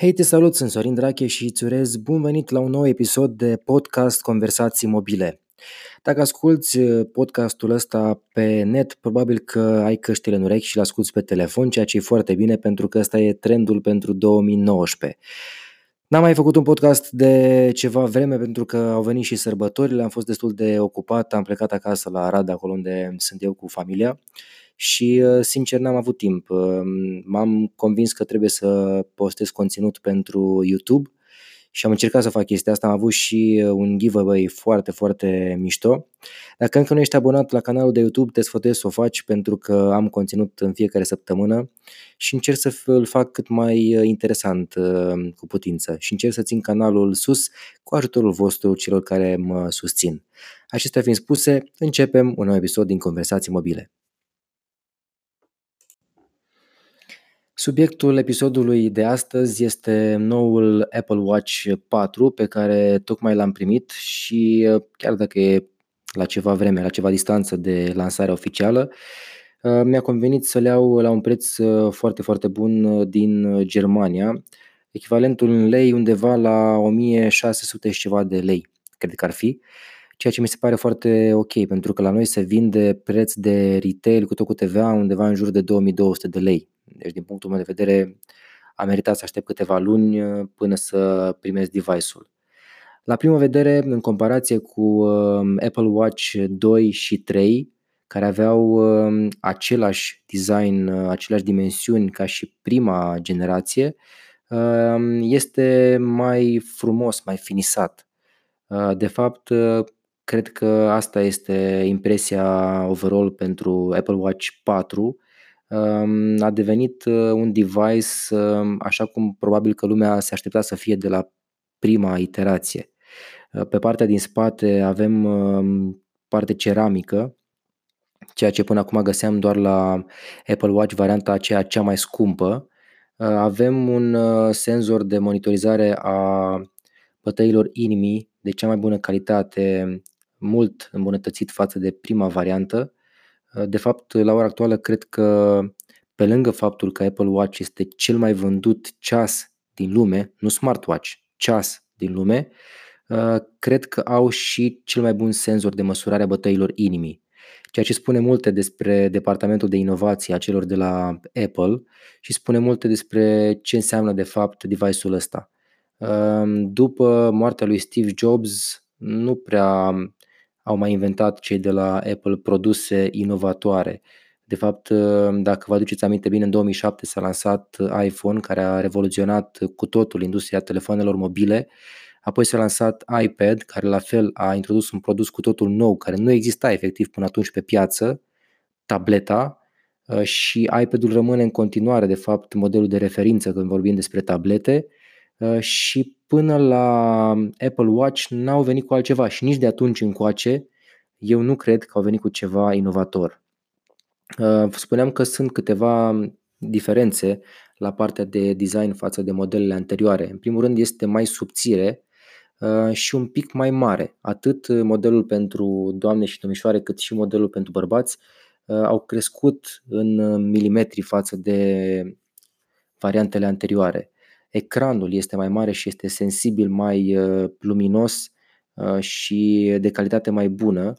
Hei, te salut, sunt Sorin Drache și îți urez bun venit la un nou episod de podcast Conversații Mobile. Dacă asculti uh, podcastul ăsta pe net, probabil că ai căștile în urechi și l asculti pe telefon, ceea ce e foarte bine pentru că ăsta e trendul pentru 2019. N-am mai făcut un podcast de ceva vreme pentru că au venit și sărbătorile, am fost destul de ocupat, am plecat acasă la Arad, acolo unde sunt eu cu familia și uh, sincer n-am avut timp. Uh, m-am convins că trebuie să postez conținut pentru YouTube și am încercat să fac chestia asta. Am avut și uh, un giveaway foarte, foarte mișto. Dacă încă nu ești abonat la canalul de YouTube, te sfătuiesc să o faci pentru că am conținut în fiecare săptămână și încerc să îl fac cât mai interesant cu putință și încerc să țin canalul sus cu ajutorul vostru celor care mă susțin. Acestea fiind spuse, începem un nou episod din Conversații Mobile. Subiectul episodului de astăzi este noul Apple Watch 4 pe care tocmai l-am primit și uh, chiar dacă e la ceva vreme, la ceva distanță de lansarea oficială, uh, mi-a convenit să le iau la un preț uh, foarte, foarte bun din Germania, echivalentul în lei undeva la 1600 și ceva de lei, cred că ar fi, ceea ce mi se pare foarte ok, pentru că la noi se vinde preț de retail cu tot cu TVA undeva în jur de 2200 de lei deci, din punctul meu de vedere, a meritat să aștept câteva luni uh, până să primesc device-ul. La prima vedere, în comparație cu um, Apple Watch 2 și 3, care aveau um, același design, uh, aceleași dimensiuni ca și prima generație, um, este mai frumos, mai finisat. Uh, de fapt, cred că asta este impresia overall pentru Apple Watch 4, a devenit uh, un device um, așa cum probabil că lumea se aștepta să fie de la prima iterație. Uh, pe partea din spate avem um, parte ceramică, ceea ce până acum găseam doar la Apple Watch varianta aceea cea mai scumpă. Uh, avem un senzor de monitorizare a bătăilor inimii de cea mai bună calitate, mult îmbunătățit față de prima variantă Uh, de fapt, la ora actuală, cred că pe lângă faptul că Apple Watch este cel mai vândut ceas din lume, nu smartwatch, ceas din lume, uh, cred că au și cel mai bun senzor de măsurare a bătăilor inimii. Ceea ce spune multe despre departamentul de inovație a celor de la Apple și spune multe despre ce înseamnă de fapt device-ul ăsta. Uh, după moartea lui Steve Jobs, nu prea au mai inventat cei de la Apple produse inovatoare. De fapt, dacă vă aduceți aminte bine, în 2007 s-a lansat iPhone, care a revoluționat cu totul industria telefonelor mobile. Apoi s-a lansat iPad, care la fel a introdus un produs cu totul nou, care nu exista efectiv până atunci pe piață, tableta, și iPad-ul rămâne în continuare, de fapt, modelul de referință când vorbim despre tablete și până la Apple Watch n-au venit cu altceva și nici de atunci încoace eu nu cred că au venit cu ceva inovator. Uh, spuneam că sunt câteva diferențe la partea de design față de modelele anterioare. În primul rând este mai subțire uh, și un pic mai mare. Atât modelul pentru doamne și domnișoare cât și modelul pentru bărbați uh, au crescut în milimetri față de variantele anterioare ecranul este mai mare și este sensibil, mai uh, luminos uh, și de calitate mai bună.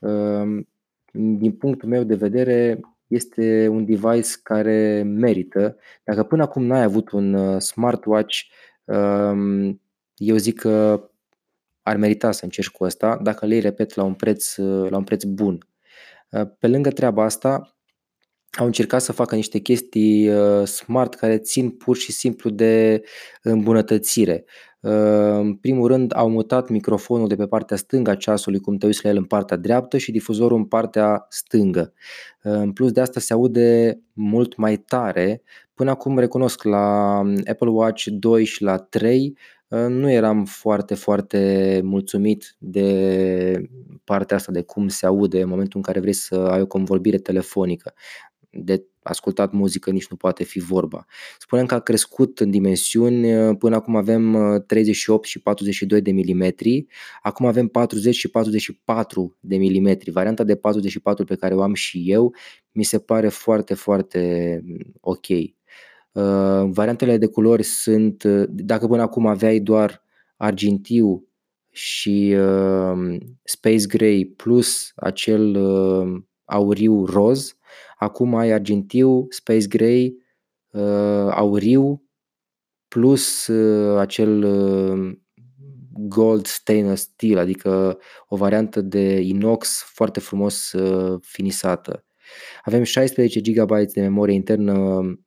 Um, din punctul meu de vedere, este un device care merită. Dacă până acum n-ai avut un uh, smartwatch, um, eu zic că ar merita să încerci cu asta, dacă le repet, la un preț, la un preț bun. Pe lângă treaba asta, au încercat să facă niște chestii uh, smart care țin pur și simplu de îmbunătățire. Uh, în primul rând au mutat microfonul de pe partea stângă a ceasului, cum te uiți la el în partea dreaptă și difuzorul în partea stângă. Uh, în plus de asta se aude mult mai tare. Până acum recunosc la Apple Watch 2 și la 3 nu eram foarte, foarte mulțumit de partea asta, de cum se aude în momentul în care vrei să ai o convorbire telefonică de ascultat muzică nici nu poate fi vorba. Spunem că a crescut în dimensiuni, până acum avem 38 uh, și 42 de milimetri, acum avem 40 și 44 de milimetri. Varianta de 44 pe care o am și eu mi se pare foarte, foarte mm, ok. Variantele de culori sunt, dacă până acum aveai doar argintiu și space gray plus acel auriu roz, acum ai argintiu, space gray, auriu plus acel gold stainless steel, adică o variantă de inox foarte frumos uh, finisată. Avem 16 GB de memorie internă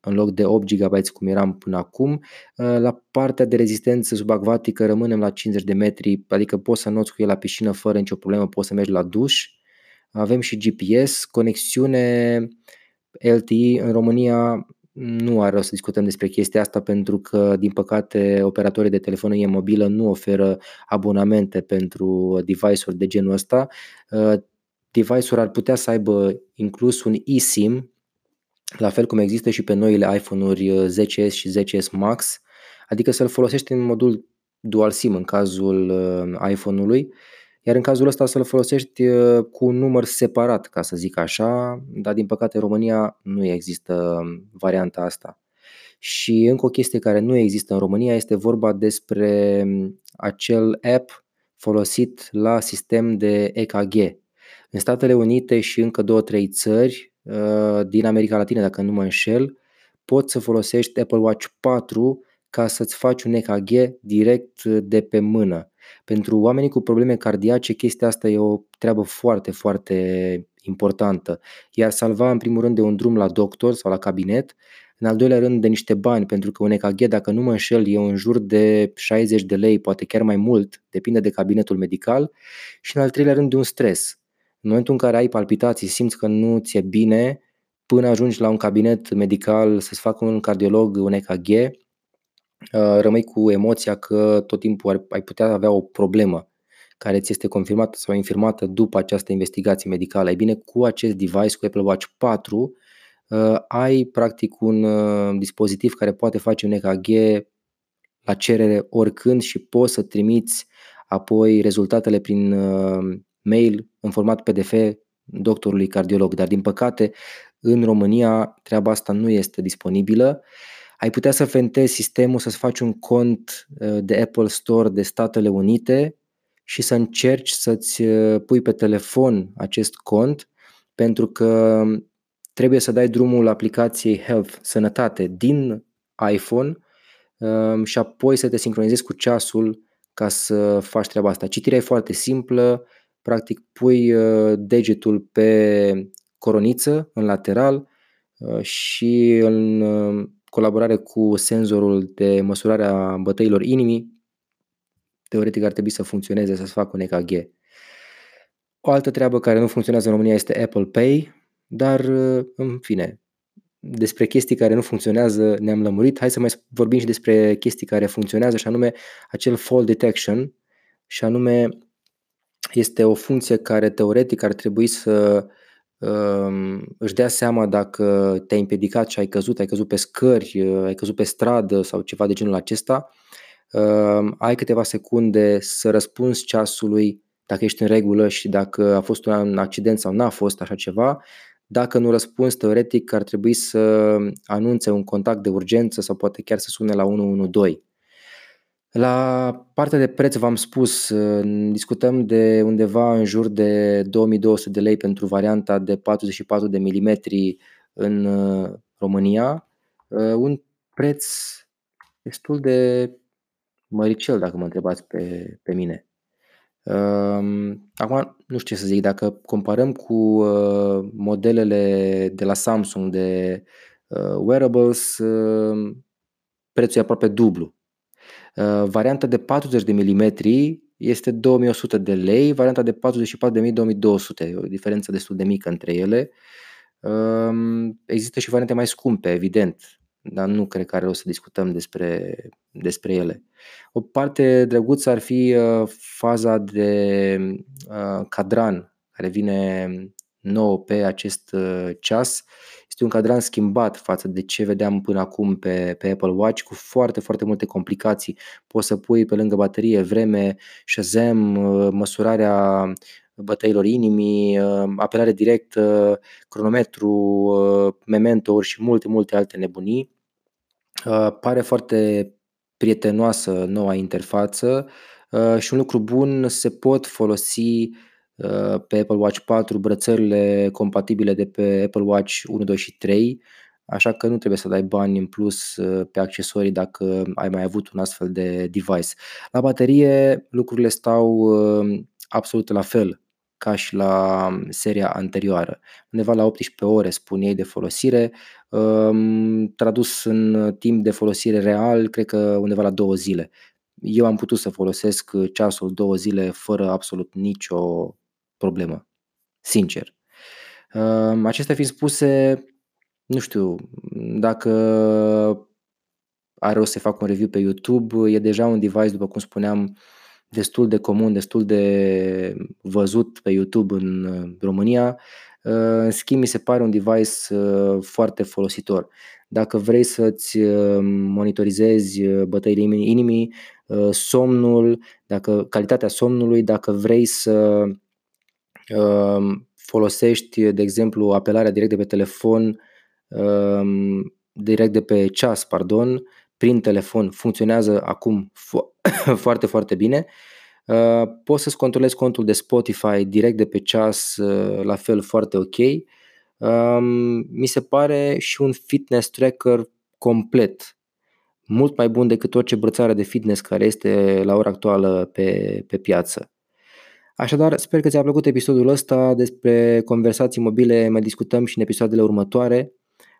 în loc de 8 GB cum eram până acum. Uh, la partea de rezistență subacvatică rămânem la 50 de metri, adică poți să noți cu el la piscină fără nicio problemă, poți să mergi la duș. Avem și GPS, conexiune LTE în România nu are rost să discutăm despre chestia asta pentru că, din păcate, operatorii de telefonie mobilă nu oferă abonamente pentru device-uri de genul ăsta. Uh, device-uri ar putea să aibă inclus un eSIM, la fel cum există și pe noile iPhone-uri 10s uh, și 10s Max, adică să-l folosești în modul dual SIM în cazul uh, iPhone-ului iar în cazul ăsta să-l folosești uh, cu un număr separat, ca să zic așa, dar din păcate în România nu există um, varianta asta. Și încă o chestie care nu există în România este vorba despre um, acel app folosit la sistem de EKG. În Statele Unite și încă două, trei țări uh, din America Latină, dacă nu mă înșel, poți să folosești Apple Watch 4 ca să-ți faci un EKG direct de pe mână. Pentru oamenii cu probleme cardiace, chestia asta e o treabă foarte, foarte importantă. Iar salva, în primul rând, de un drum la doctor sau la cabinet, în al doilea rând, de niște bani, pentru că un EKG, dacă nu mă înșel, e în jur de 60 de lei, poate chiar mai mult, depinde de cabinetul medical, și în al treilea rând, de un stres. În momentul în care ai palpitații, simți că nu ți-e bine, până ajungi la un cabinet medical să-ți facă un cardiolog un EKG, Uh, rămâi cu emoția că tot timpul ai putea avea o problemă care ți este confirmată sau infirmată după această investigație medicală. Ei bine, cu acest device, cu Apple Watch 4, uh, ai practic un uh, dispozitiv care poate face un EKG la cerere oricând și poți să trimiți apoi rezultatele prin mail în format PDF doctorului cardiolog. Dar din păcate, în România treaba asta nu este disponibilă ai putea să fentezi sistemul, să-ți faci un cont uh, de Apple Store de Statele Unite și să încerci să-ți uh, pui pe telefon acest cont pentru că trebuie să dai drumul aplicației Health, Sănătate, din iPhone um, și apoi să te sincronizezi cu ceasul ca să faci treaba asta. Citirea e foarte simplă, practic pui uh, degetul pe coroniță, în lateral și în colaborare cu senzorul de măsurare a bătăilor inimii, teoretic ar trebui să funcționeze, să-ți facă un EKG. O altă treabă care nu funcționează în România este Apple Pay, dar în fine, despre chestii care nu funcționează ne-am lămurit. Hai să mai vorbim și despre chestii care funcționează și anume acel fall detection și anume este o funcție care teoretic ar trebui să își dea seama dacă te-ai împiedicat și ai căzut, ai căzut pe scări, ai căzut pe stradă sau ceva de genul acesta, ai câteva secunde să răspunzi ceasului dacă ești în regulă și dacă a fost un accident sau n-a fost așa ceva. Dacă nu răspunzi, teoretic ar trebui să anunțe un contact de urgență sau poate chiar să sune la 112. La partea de preț v-am spus, discutăm de undeva în jur de 2200 de lei pentru varianta de 44 de milimetri în uh, România, uh, un preț destul de măricel dacă mă întrebați pe, pe mine. Um, acum nu știu ce să zic, dacă comparăm cu uh, modelele de la Samsung de wearables, prețul e aproape dublu Uh, varianta de 40 de mm este 2100 de lei, varianta de 44 de 2200, o diferență destul de mică între ele. Um, există și variante mai scumpe, evident, dar nu cred că are o să discutăm despre, despre ele. O parte drăguță ar fi uh, faza de uh, cadran care vine nou pe acest ceas este un cadran schimbat față de ce vedeam până acum pe, pe Apple Watch cu foarte, foarte multe complicații. Poți să pui pe lângă baterie vreme, Shazam, uh, măsurarea bătăilor inimii, uh, apelare directă, cronometru, uh, memento și multe, multe alte nebunii. Pare foarte prietenoasă noua interfață și un lucru bun, se pot folosi pe Apple Watch 4 brățările compatibile de pe Apple Watch 1, 2 și 3, așa că nu trebuie să dai bani în plus pe accesorii dacă ai mai avut un astfel de device. La baterie lucrurile stau absolut la fel ca și la seria anterioară. Undeva la 18 ore spun ei de folosire, tradus în timp de folosire real, cred că undeva la două zile. Eu am putut să folosesc ceasul două zile fără absolut nicio problemă, sincer. Acestea fiind spuse, nu știu, dacă are rost să fac un review pe YouTube, e deja un device, după cum spuneam, destul de comun, destul de văzut pe YouTube în România. În schimb, mi se pare un device foarte folositor. Dacă vrei să-ți monitorizezi bătăile inimii, somnul, dacă calitatea somnului, dacă vrei să folosești, de exemplu, apelarea direct de pe telefon, direct de pe ceas, pardon, prin telefon, funcționează acum fo- foarte, foarte bine. Poți să-ți controlezi contul de Spotify direct de pe ceas, la fel foarte ok. Mi se pare și un fitness tracker complet, mult mai bun decât orice brățară de fitness care este la ora actuală pe, pe piață. Așadar, sper că ți-a plăcut episodul ăsta despre conversații mobile, mai discutăm și în episoadele următoare.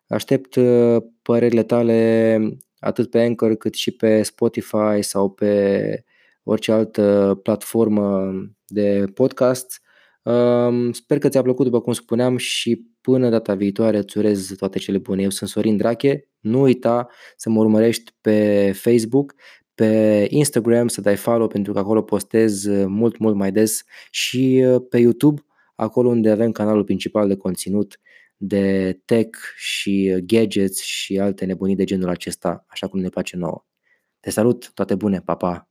Aștept uh, părerile tale atât pe Anchor cât și pe Spotify sau pe orice altă platformă de podcast. Um, sper că ți-a plăcut, după cum spuneam, și până data viitoare îți urez toate cele bune. Eu sunt Sorin Drache, nu uita să mă urmărești pe Facebook, pe Instagram să dai follow pentru că acolo postez mult, mult mai des și uh, pe YouTube, acolo unde avem canalul principal de conținut de tech și gadgets și alte nebunii de genul acesta, așa cum ne place nouă. Te salut, toate bune, pa, pa!